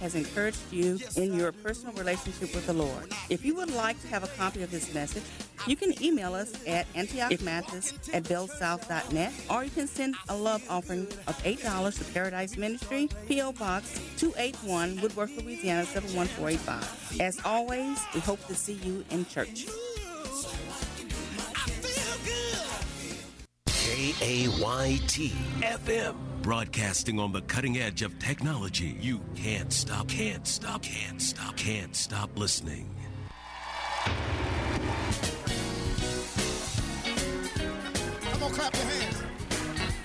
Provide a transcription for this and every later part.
has encouraged you in your personal relationship with the Lord. If you would like to have a copy of this message, you can email us at antiochmathis at bellsouth.net or you can send a love offering of $8 to Paradise Ministry, P.O. Box 281, Woodworth, Louisiana 71485. As always, we hope to see you in church. K A Y T FM. Broadcasting on the cutting edge of technology. You can't stop, can't stop, can't stop, can't stop listening. Come on, clap your hands.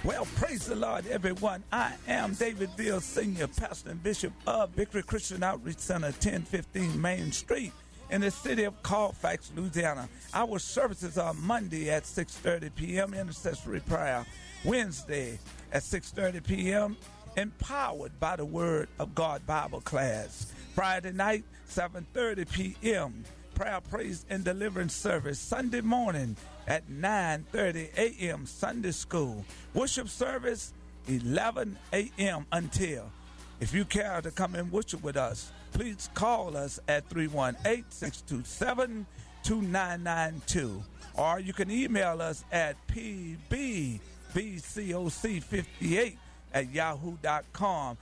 Well, praise the Lord, everyone. I am David Veal, Senior Pastor and Bishop of Victory Christian Outreach Center, 1015 Main Street in the city of Colfax, Louisiana. Our services are Monday at 6.30 p.m., intercessory prayer. Wednesday at 6.30 p.m., empowered by the Word of God Bible class. Friday night, 7.30 p.m., prayer, praise, and deliverance service. Sunday morning at 9.30 a.m., Sunday school. Worship service, 11 a.m. until. If you care to come and worship with us, please call us at 318 627 2992. Or you can email us at pbvcoc58 at yahoo.com.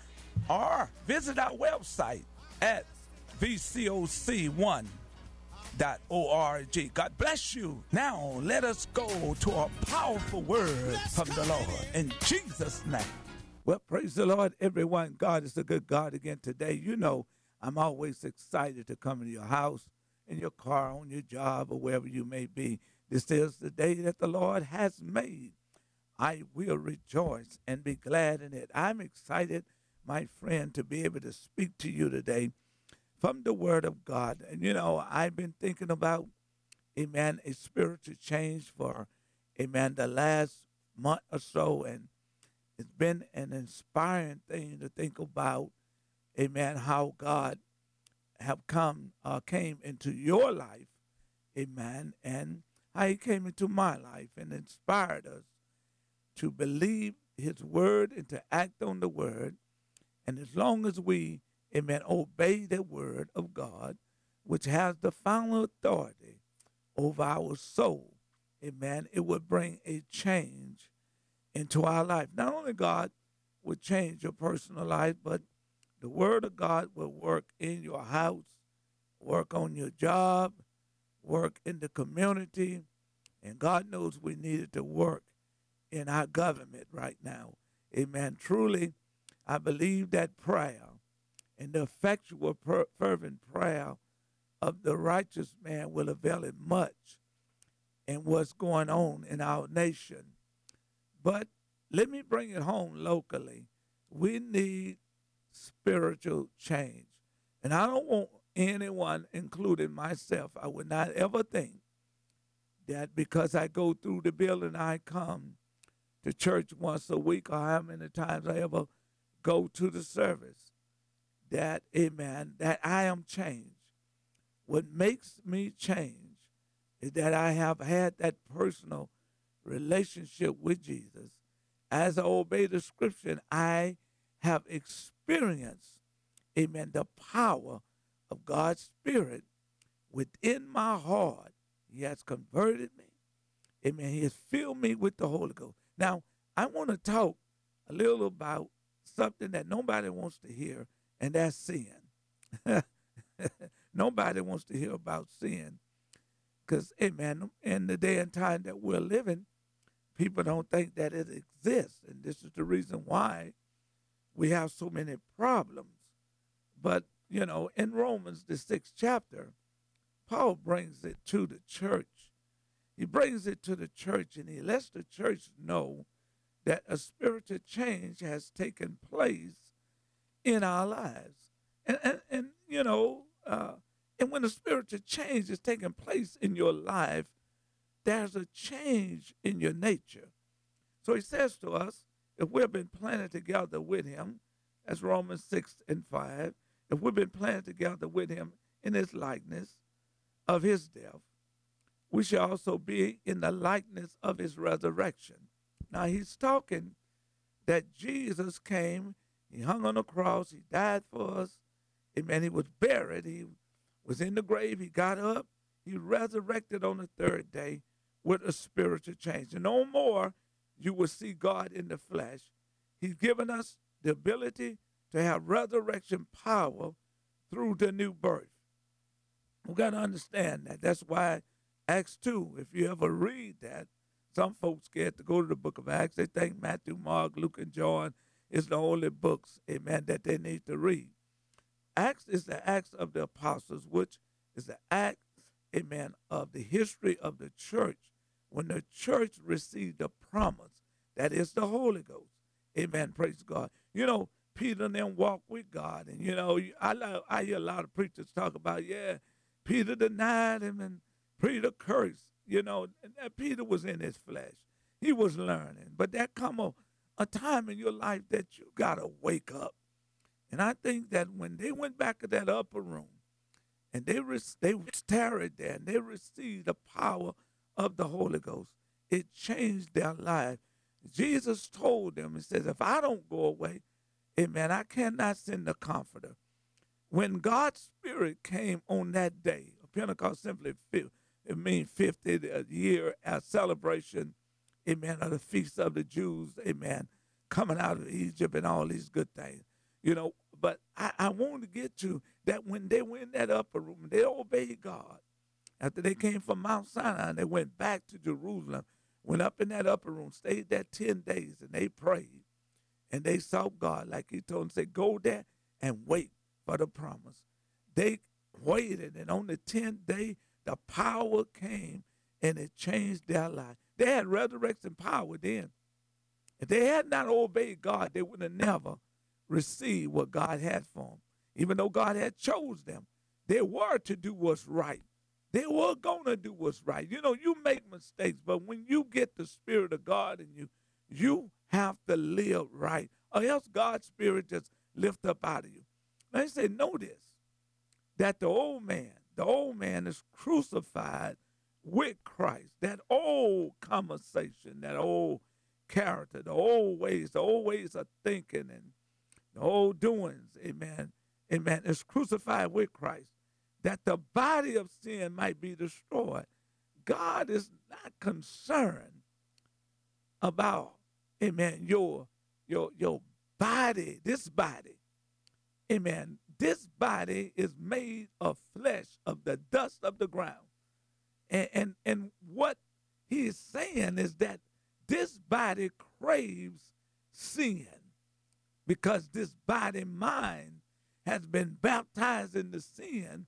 Or visit our website at vcoc1.org. God bless you. Now let us go to a powerful word from the Lord. In Jesus' name. Well, praise the Lord, everyone. God is a good God again today. You know, I'm always excited to come into your house, in your car, on your job, or wherever you may be. This is the day that the Lord has made. I will rejoice and be glad in it. I'm excited, my friend, to be able to speak to you today from the Word of God. And, you know, I've been thinking about, amen, a spiritual change for, amen, the last month or so. And it's been an inspiring thing to think about, amen, how God have come, uh, came into your life, amen, and how he came into my life and inspired us to believe his word and to act on the word. And as long as we, amen, obey the word of God, which has the final authority over our soul, amen, it would bring a change into our life. Not only God will change your personal life, but the word of God will work in your house, work on your job, work in the community, and God knows we needed to work in our government right now. Amen. Truly, I believe that prayer and the effectual, fervent prayer of the righteous man will avail it much in what's going on in our nation. But let me bring it home locally. We need spiritual change. And I don't want anyone, including myself, I would not ever think that because I go through the building, I come to church once a week, or how many times I ever go to the service, that, amen, that I am changed. What makes me change is that I have had that personal relationship with Jesus. As I obey the scripture, I have experienced, amen, the power of God's Spirit within my heart. He has converted me. Amen. He has filled me with the Holy Ghost. Now, I want to talk a little about something that nobody wants to hear, and that's sin. nobody wants to hear about sin. Because, amen, in the day and time that we're living, people don't think that it exists. And this is the reason why we have so many problems. But, you know, in Romans, the sixth chapter, Paul brings it to the church. He brings it to the church and he lets the church know that a spiritual change has taken place in our lives. And, and, and you know, uh, and when a spiritual change is taking place in your life, there's a change in your nature. So he says to us, if we've been planted together with him, as Romans 6 and 5, if we've been planted together with him in his likeness of his death, we shall also be in the likeness of his resurrection. Now he's talking that Jesus came He hung on the cross. He died for us. Amen. He was buried. He was in the grave. He got up. He resurrected on the third day with a spiritual change. And no more you will see God in the flesh. He's given us the ability to have resurrection power through the new birth. We got to understand that. That's why Acts 2, if you ever read that, some folks scared to go to the book of Acts. They think Matthew, Mark, Luke, and John is the only books, amen, that they need to read. Acts is the Acts of the Apostles, which is the act, amen, of the history of the church when the church received the promise that is the Holy Ghost. Amen. Praise God. You know, Peter and then walked with God. And, you know, I, love, I hear a lot of preachers talk about, yeah, Peter denied him and Peter cursed. You know, Peter was in his flesh. He was learning. But there come a, a time in your life that you got to wake up. And I think that when they went back to that upper room and they, re- they tarried there and they received the power of the Holy Ghost, it changed their life. Jesus told them, He says, if I don't go away, amen, I cannot send the comforter. When God's Spirit came on that day, Pentecost simply it means 50th uh, year a celebration, amen, of the feast of the Jews, amen, coming out of Egypt and all these good things. You know, but I, I want to get to that when they were in that upper room, they obeyed God. After they came from Mount Sinai and they went back to Jerusalem, went up in that upper room, stayed there 10 days, and they prayed. And they sought God, like he told them, say, go there and wait for the promise. They waited, and on the 10th day, the power came and it changed their life. They had resurrection power then. If they had not obeyed God, they would have never received what God had for them. Even though God had chose them, they were to do what's right. They were going to do what's right. You know, you make mistakes, but when you get the Spirit of God in you, you have to live right, or else God's Spirit just lift up out of you. Now, say, know this, that the old man, the old man is crucified with Christ. That old conversation, that old character, the old ways, the old ways of thinking and the old doings, amen, amen, is crucified with Christ that the body of sin might be destroyed. God is not concerned about, amen, your your your body, this body. Amen. This body is made of flesh, of the dust of the ground. And and, and what he is saying is that this body craves sin because this body mind has been baptized into sin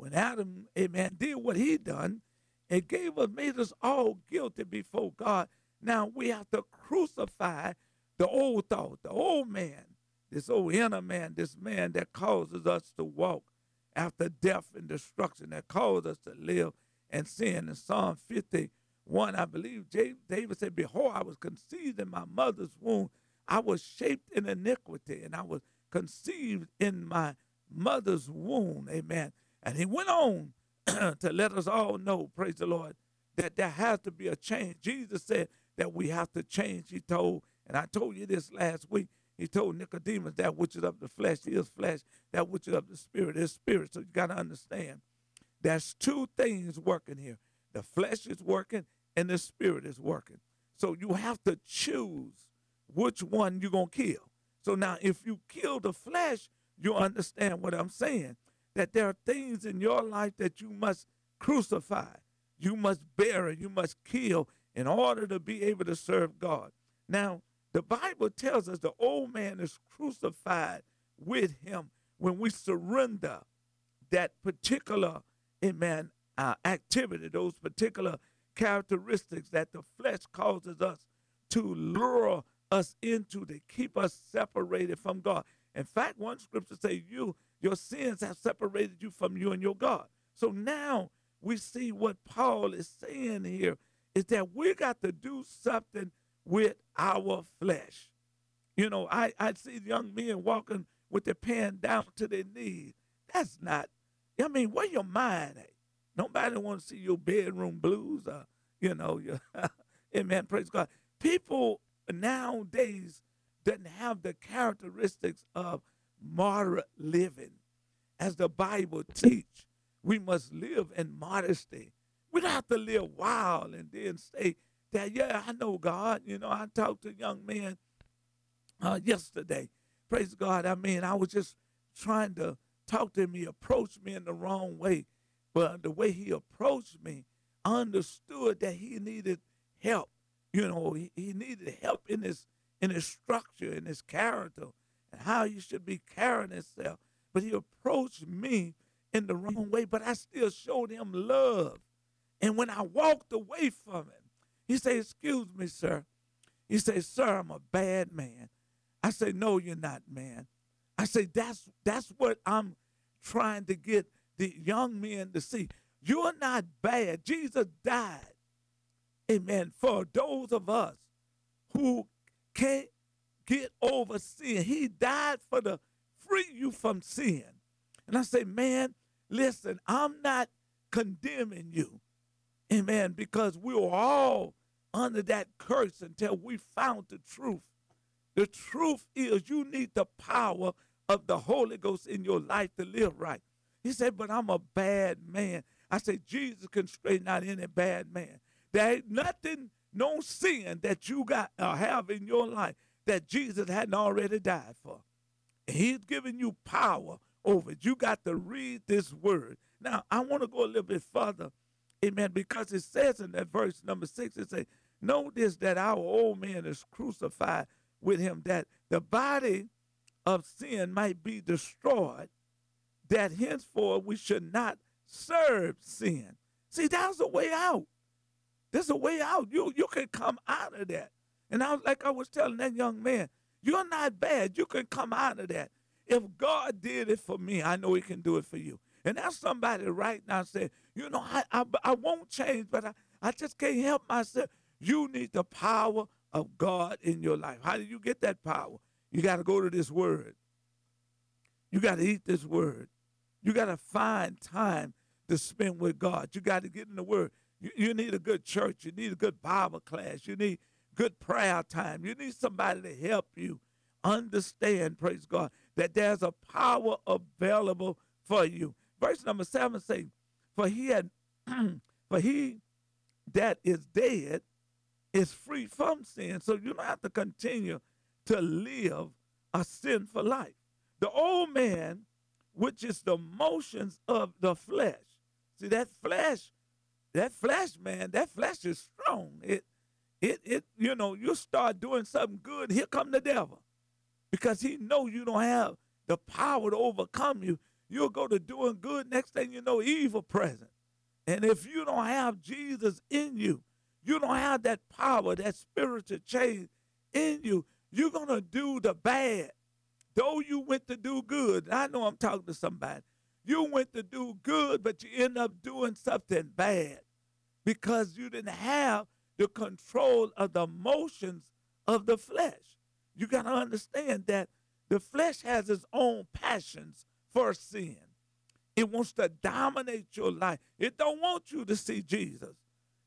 when Adam, amen, did what he done, it gave us, made us all guilty before God. Now we have to crucify the old thought, the old man, this old inner man, this man that causes us to walk after death and destruction, that causes us to live and sin. In Psalm 51, I believe David said, Behold, I was conceived in my mother's womb. I was shaped in iniquity, and I was conceived in my mother's womb. Amen. And he went on to let us all know, praise the Lord, that there has to be a change. Jesus said that we have to change. He told, and I told you this last week, he told Nicodemus that which is of the flesh is flesh, that which is of the spirit is spirit. So you got to understand there's two things working here the flesh is working and the spirit is working. So you have to choose which one you're going to kill. So now, if you kill the flesh, you understand what I'm saying that there are things in your life that you must crucify, you must bury, you must kill in order to be able to serve God. Now, the Bible tells us the old man is crucified with him when we surrender that particular, amen, uh, activity, those particular characteristics that the flesh causes us to lure us into to keep us separated from God. In fact, one scripture says you your sins have separated you from you and your God. So now we see what Paul is saying here is that we got to do something with our flesh. You know, I, I see young men walking with their pants down to their knees. That's not, I mean, where your mind at? Nobody want to see your bedroom blues, uh, you know, your, amen, praise God. People nowadays doesn't have the characteristics of moderate living. As the Bible teach, we must live in modesty. We don't have to live wild and then say that, yeah, I know God. You know, I talked to a young man uh, yesterday. Praise God. I mean, I was just trying to talk to him. He approached me in the wrong way. But the way he approached me, I understood that he needed help. You know, he, he needed help in his in his structure, in his character, and how he should be carrying himself. But he approached me in the wrong way, but I still showed him love. And when I walked away from him, he said, Excuse me, sir. He said, Sir, I'm a bad man. I say, No, you're not, man. I say, That's that's what I'm trying to get the young men to see. You're not bad. Jesus died. Amen. For those of us who can't get over sin. He died for the free you from sin. And I say, man, listen, I'm not condemning you. Amen. Because we were all under that curse until we found the truth. The truth is you need the power of the Holy Ghost in your life to live right. He said, but I'm a bad man. I said, Jesus can straighten out any bad man. There ain't nothing, no sin that you got or have in your life that Jesus hadn't already died for. He's giving you power over it. You got to read this word. Now, I want to go a little bit further. Amen. Because it says in that verse number six, it says, Know this that our old man is crucified with him, that the body of sin might be destroyed, that henceforth we should not serve sin. See, that's a way out. There's a way out. You you can come out of that. And I was like I was telling that young man, you're not bad. You can come out of that. If God did it for me, I know He can do it for you. And that's somebody right now saying, you know, I I, I won't change, but I, I just can't help myself. You need the power of God in your life. How do you get that power? You got to go to this word. You got to eat this word. You got to find time to spend with God. You got to get in the word. You, you need a good church. You need a good Bible class. You need good prayer time. You need somebody to help you understand, praise God, that there's a power available for you. Verse number seven says, For he had for he that is dead is free from sin. So you don't have to continue to live a sinful life. The old man, which is the motions of the flesh. See, that flesh, that flesh, man, that flesh is strong. It it it you know, you start doing something good, here come the devil. Because he know you don't have the power to overcome you. You'll go to doing good, next thing you know, evil present. And if you don't have Jesus in you, you don't have that power, that spiritual change in you, you're to do the bad. Though you went to do good, I know I'm talking to somebody. You went to do good, but you end up doing something bad because you didn't have the control of the motions of the flesh. You got to understand that the flesh has its own passions for sin. It wants to dominate your life. It don't want you to see Jesus.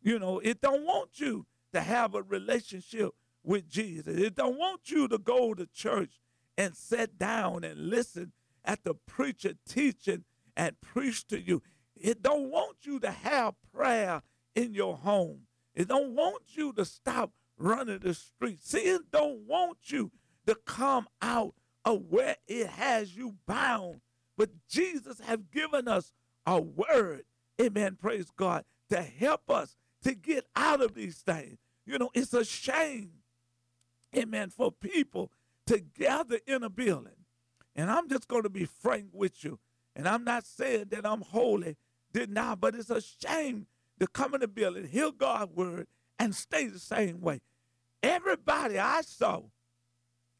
You know, it don't want you to have a relationship with Jesus. It don't want you to go to church and sit down and listen at the preacher teaching and preach to you. It don't want you to have prayer in your home. It don't want you to stop running the streets. Sin don't want you to come out of where it has you bound. But Jesus has given us a word, amen, praise God, to help us to get out of these things. You know, it's a shame, amen, for people to gather in a building. And I'm just going to be frank with you. And I'm not saying that I'm holy, did not, but it's a shame to come in the building, hear God's word, and stay the same way. Everybody I saw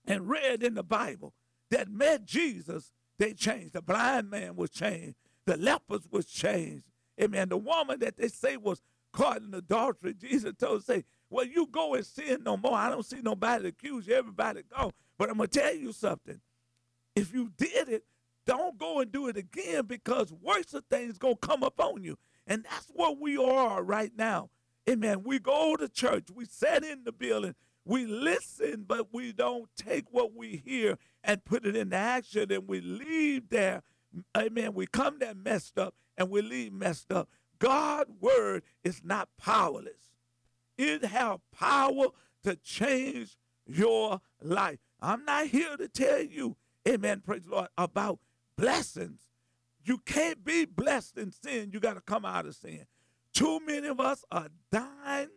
and read in the Bible that met Jesus, they changed. The blind man was changed. The lepers was changed. Amen. The woman that they say was caught in adultery, Jesus told her, say, well, you go and sin no more. I don't see nobody accuse you. Everybody go. But I'm going to tell you something. If you did it, don't go and do it again because worse things going to come up on you. And that's what we are right now. Amen. We go to church. We sit in the building. we listen, but we don't take what we hear and put it into action, and we leave there. Amen. We come there messed up and we leave messed up. God's word is not powerless. It has power to change your life. I'm not here to tell you, amen, praise the Lord, about blessings. You can't be blessed in sin. You got to come out of sin. Too many of us are dying,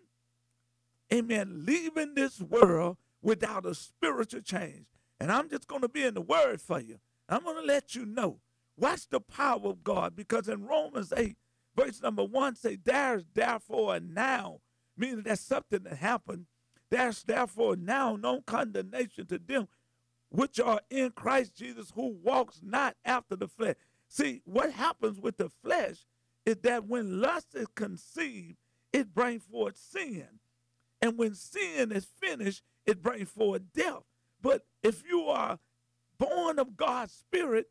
amen, leaving this world without a spiritual change. And I'm just going to be in the word for you. I'm going to let you know what's the power of God because in Romans 8, verse number 1 say, There's therefore now, meaning that's something that happened there's therefore now no condemnation to them which are in Christ Jesus who walks not after the flesh. See, what happens with the flesh is that when lust is conceived, it brings forth sin. And when sin is finished, it brings forth death. But if you are born of God's Spirit,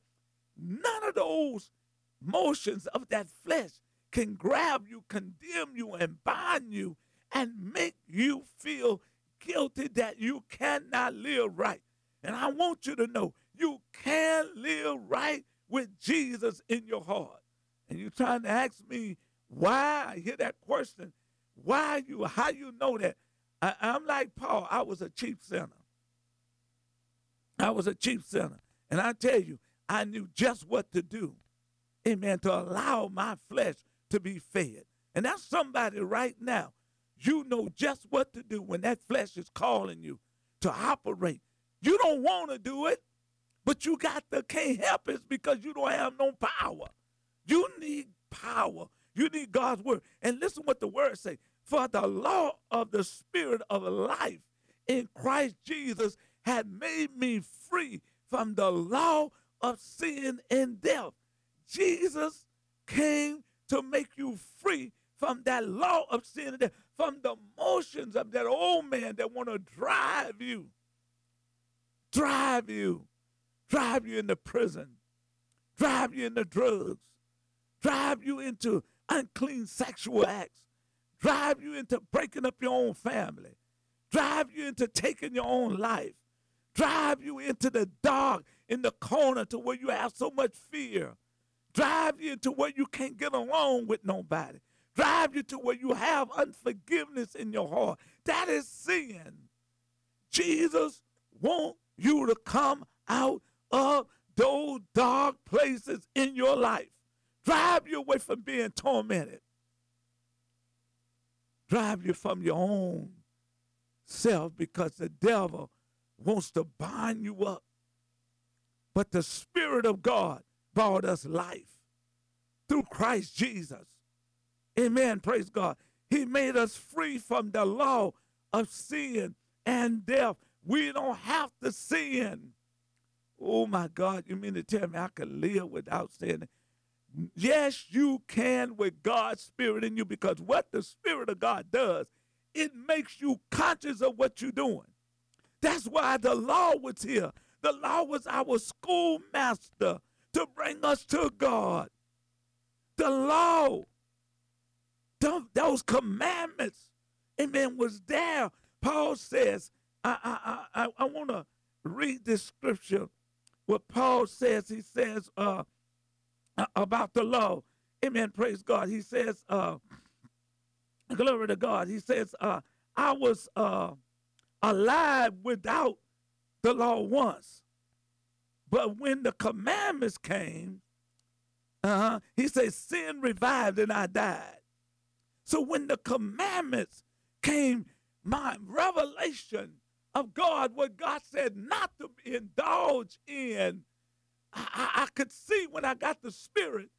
none of those motions of that flesh can grab you, condemn you, and bind you and make you feel guilty that you cannot live right. And I want you to know you can live right with Jesus in your heart. And you're trying to ask me why I hear that question. Why you, how you know that? I, I'm like Paul, I was a chief sinner. I was a chief sinner. And I tell you, I knew just what to do. Amen. To allow my flesh to be fed. And that's somebody right now you know just what to do when that flesh is calling you to operate. You don't want to do it, but you got to can't help it because you don't have no power. You need power. You need God's word. And listen what the word say. For the law of the spirit of life in Christ Jesus had made me free from the law of sin and death. Jesus came to make you free from that law of sin and death from the motions of that old man that want to drive you, drive you, drive you into prison, drive you into drugs, drive you into unclean sexual acts, drive you into breaking up your own family, drive you into taking your own life, drive you into the dark in the corner to where you have so much fear, drive you into where you can't get along with nobody drive you to where you have unforgiveness in your heart. That is sin. Jesus wants you to come out of those dark places in your life. Drive you away from being tormented. Drive you from your own self because the devil wants to bind you up. But the Spirit of God brought us life through Christ Jesus. Amen. Praise God. He made us free from the law of sin and death. We don't have to sin. Oh my God, you mean to tell me I can live without sin? Yes, you can with God's Spirit in you because what the Spirit of God does, it makes you conscious of what you're doing. That's why the law was here. The law was our schoolmaster to bring us to God. The law those commandments, amen, was there. Paul says, I, I, I, I want to read this scripture. What Paul says, he says uh, about the law. Amen. Praise God. He says, uh, glory to God. He says, uh, I was uh, alive without the law once. But when the commandments came, uh-huh, he says, sin revived and I died. So when the commandments came, my revelation of God, what God said not to indulge in, I, I, I could see when I got the Spirit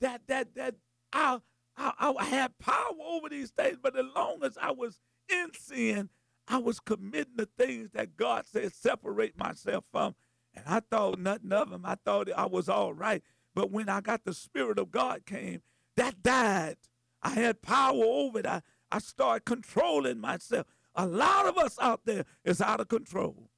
that that that I, I I had power over these things, but as long as I was in sin, I was committing the things that God said separate myself from. And I thought nothing of them. I thought I was all right. But when I got the Spirit of God came, that died. I had power over it. I, I started controlling myself. A lot of us out there is out of control.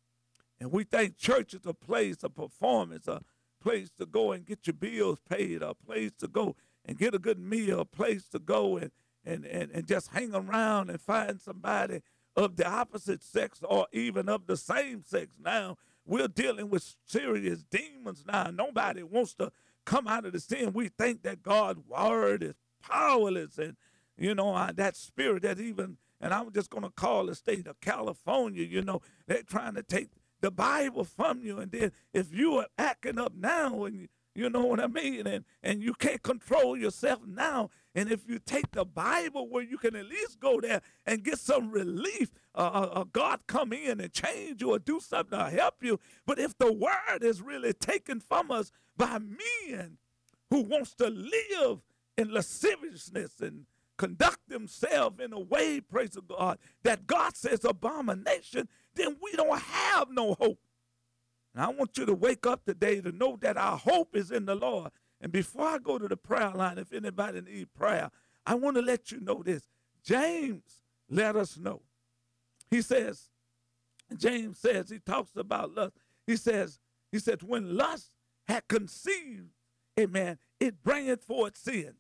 And we think church is a place of performance, a place to go and get your bills paid, a place to go and get a good meal, a place to go and, and, and, and just hang around and find somebody of the opposite sex or even of the same sex. Now we're dealing with serious demons now. Nobody wants to come out of the sin. We think that God's word is powerless and you know uh, that spirit that even and I'm just going to call the state of California, you know, they're trying to take the Bible from you. And then if you are acting up now and you, know what I mean? And, and you can't control yourself now. And if you take the Bible where you can at least go there and get some relief, uh, uh God come in and change you or do something to help you. But if the word is really taken from us by men who wants to live in lasciviousness and conduct themselves in a way, praise the God, that God says abomination, then we don't have no hope. And I want you to wake up today to know that our hope is in the Lord. And before I go to the prayer line, if anybody need prayer, I want to let you know this. James let us know. He says, James says, he talks about lust. He says, he says, when lust had conceived, amen, it bringeth forth sin.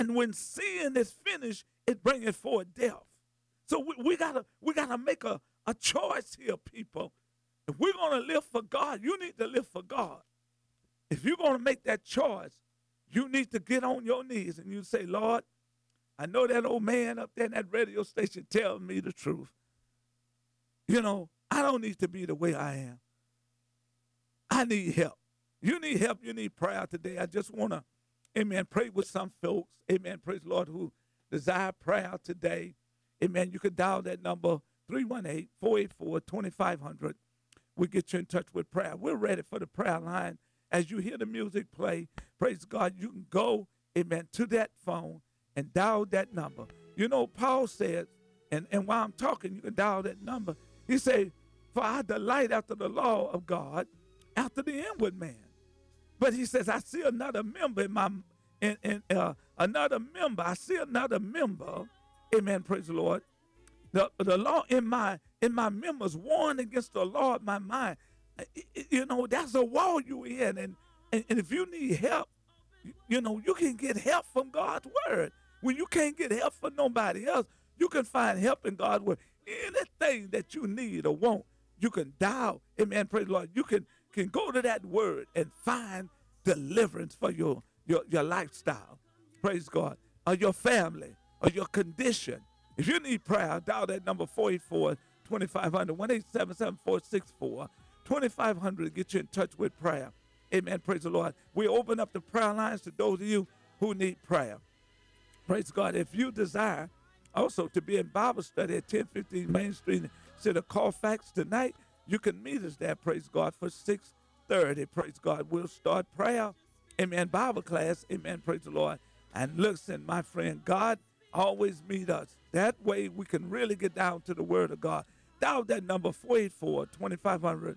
And when sin is finished, it bringeth forth death. So we, we, gotta we gotta make a, a choice here, people. If we're gonna live for God, you need to live for God. If you're gonna make that choice, you need to get on your knees and you say, Lord, I know that old man up there in that radio station telling me the truth. You know, I don't need to be the way I am. I need help. You need help. You need prayer today. I just want to Amen. Pray with some folks. Amen. Praise Lord who desire prayer today. Amen. You can dial that number 318 484 2500. We get you in touch with prayer. We're ready for the prayer line. As you hear the music play, praise God, you can go, amen, to that phone and dial that number. You know, Paul says, and, and while I'm talking, you can dial that number. He said, For I delight after the law of God, after the inward man. But he says, I see another member in my, in, in uh, another member. I see another member. Amen. Praise the Lord. The, the law in my in my members warn against the law of my mind. You know, that's a wall you in. And, and, and if you need help, you know, you can get help from God's word. When you can't get help from nobody else, you can find help in God's word. Anything that you need or want, you can dial. Amen. Praise the Lord. You can can go to that word and find deliverance for your, your, your lifestyle. Praise God. Or your family or your condition. If you need prayer, dial that number 484 2500 1877 464 2500 get you in touch with prayer. Amen. Praise the Lord. We open up the prayer lines to those of you who need prayer. Praise God. If you desire also to be in Bible study at 1015 Main Street, City of Colfax tonight, you can meet us there, praise God, for 6.30. Praise God. We'll start prayer. Amen. Bible class. Amen. Praise the Lord. And listen, my friend, God always meet us. That way we can really get down to the word of God. Dial that number 484-2500,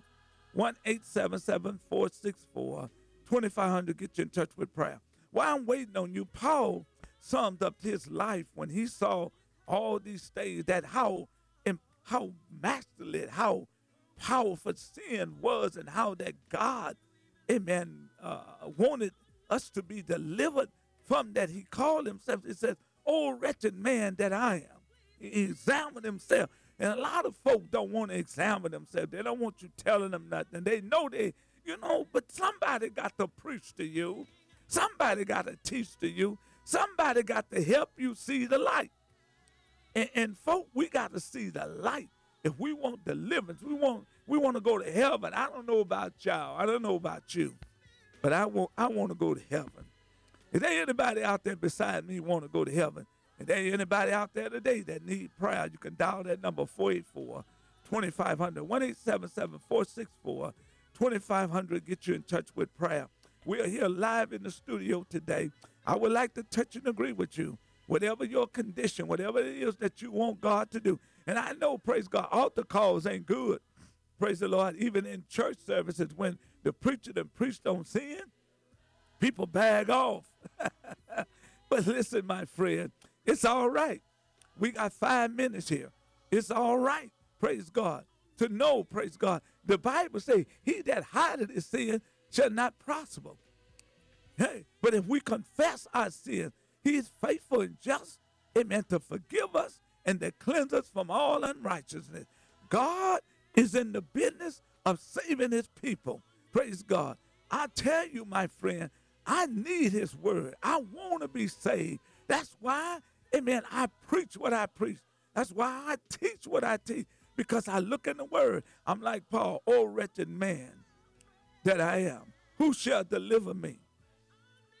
1-877-464-2500. Get you in touch with prayer. While I'm waiting on you, Paul summed up his life when he saw all these things, that how, how masterly, how powerful sin was and how that God, amen, uh, wanted us to be delivered from that. He called himself, he says, Oh, wretched man that I am. He examined himself. And a lot of folk don't want to examine themselves. They don't want you telling them nothing. They know they, you know, but somebody got to preach to you. Somebody got to teach to you. Somebody got to help you see the light. And, and folk, we got to see the light if we want deliverance, we want we want to go to heaven. I don't know about y'all. I don't know about you, but I want I want to go to heaven. Is there anybody out there beside me want to go to heaven? Is there anybody out there today that need prayer? You can dial that number 484 2500 1877 464 2500. Get you in touch with prayer. We are here live in the studio today. I would like to touch and agree with you. Whatever your condition, whatever it is that you want God to do, and I know, praise God, altar calls ain't good. Praise the Lord. Even in church services, when the preacher and preached on sin, people bag off. but listen, my friend, it's all right. We got five minutes here. It's all right, praise God, to know, praise God. The Bible say, he that hideth his sin shall not prosper. Hey, but if we confess our sins, he is faithful and just, amen, to forgive us and that cleanse us from all unrighteousness. God is in the business of saving his people. Praise God. I tell you, my friend, I need his word. I want to be saved. That's why, amen, I preach what I preach. That's why I teach what I teach, because I look in the word. I'm like Paul, oh wretched man that I am. Who shall deliver me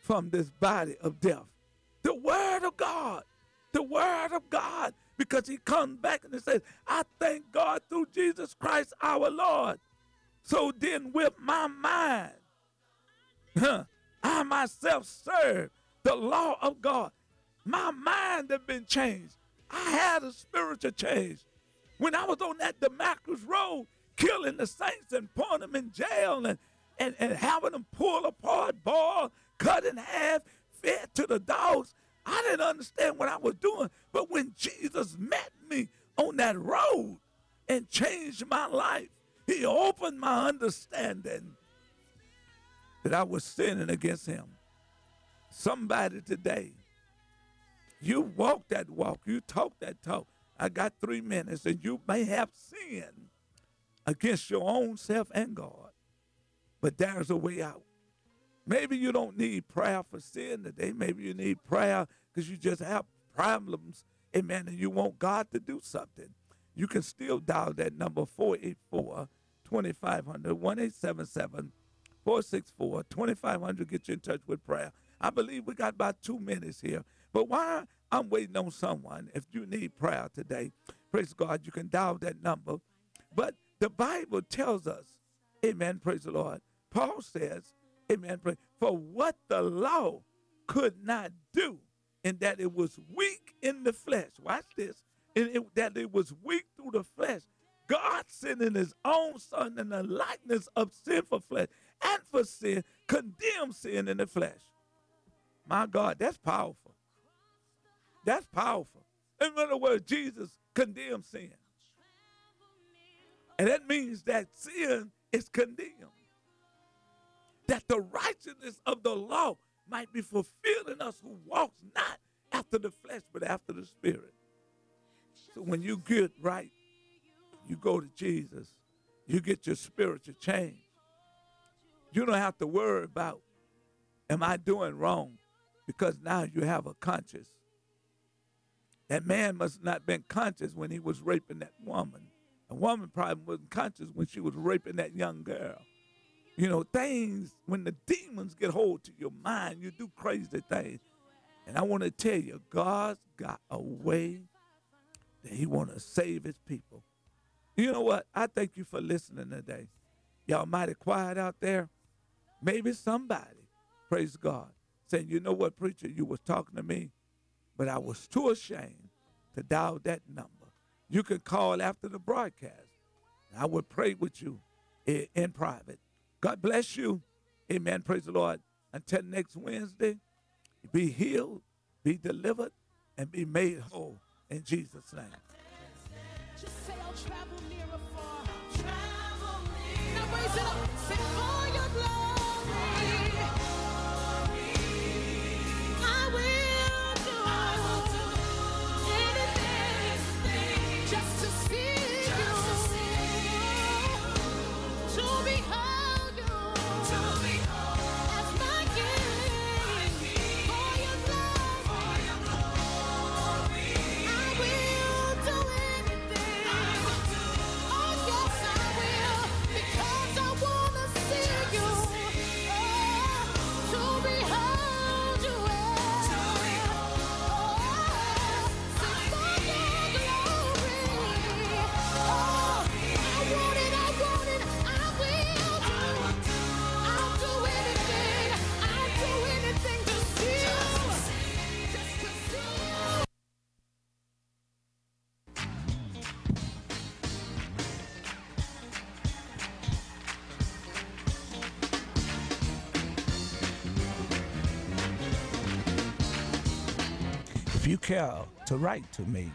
from this body of death? The word of God. The word of God. Because he comes back and he says, I thank God through Jesus Christ our Lord. So then with my mind, huh, I myself serve the law of God. My mind had been changed. I had a spiritual change. When I was on that Damascus road, killing the saints and putting them in jail and, and, and having them pull apart, boil, cut in half, fed to the dogs, I didn't understand what I was doing. But when Jesus met me on that road and changed my life, he opened my understanding that I was sinning against him. Somebody today, you walk that walk, you talk that talk. I got three minutes, and you may have sinned against your own self and God, but there's a way out. Maybe you don't need prayer for sin today. Maybe you need prayer because you just have problems, amen, and you want God to do something. You can still dial that number 484 2500 1877 464 2500. Get you in touch with prayer. I believe we got about two minutes here. But why I'm waiting on someone, if you need prayer today, praise God, you can dial that number. But the Bible tells us, amen, praise the Lord. Paul says, amen, for what the law could not do, in that it was weak in the flesh. Watch this. And it, that it was weak through the flesh. God sending his own son in the likeness of sinful flesh and for sin, condemned sin in the flesh. My God, that's powerful. That's powerful. In other words, Jesus condemned sin. And that means that sin is condemned. That the righteousness of the law might be fulfilled in us who walks not after the flesh, but after the spirit. So when you get right, you go to Jesus, you get your spiritual change. You don't have to worry about, am I doing wrong? Because now you have a conscience. That man must not have been conscious when he was raping that woman. A woman probably wasn't conscious when she was raping that young girl. You know, things, when the demons get hold to your mind, you do crazy things. And I want to tell you, God's got a way that he want to save his people. You know what? I thank you for listening today. Y'all mighty quiet out there. Maybe somebody, praise God, saying, you know what, preacher, you was talking to me, but I was too ashamed to dial that number. You can call after the broadcast. I would pray with you in, in private. God bless you. Amen. Praise the Lord. Until next Wednesday, be healed, be delivered, and be made whole in Jesus' name. Care to write to me,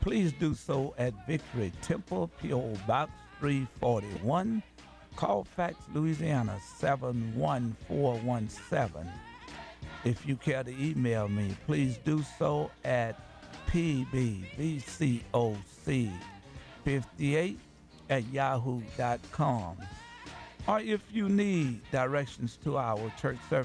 please do so at Victory Temple, P.O. Box 341, Colfax, Louisiana 71417. If you care to email me, please do so at pbvcoc58 at yahoo.com. Or if you need directions to our church service,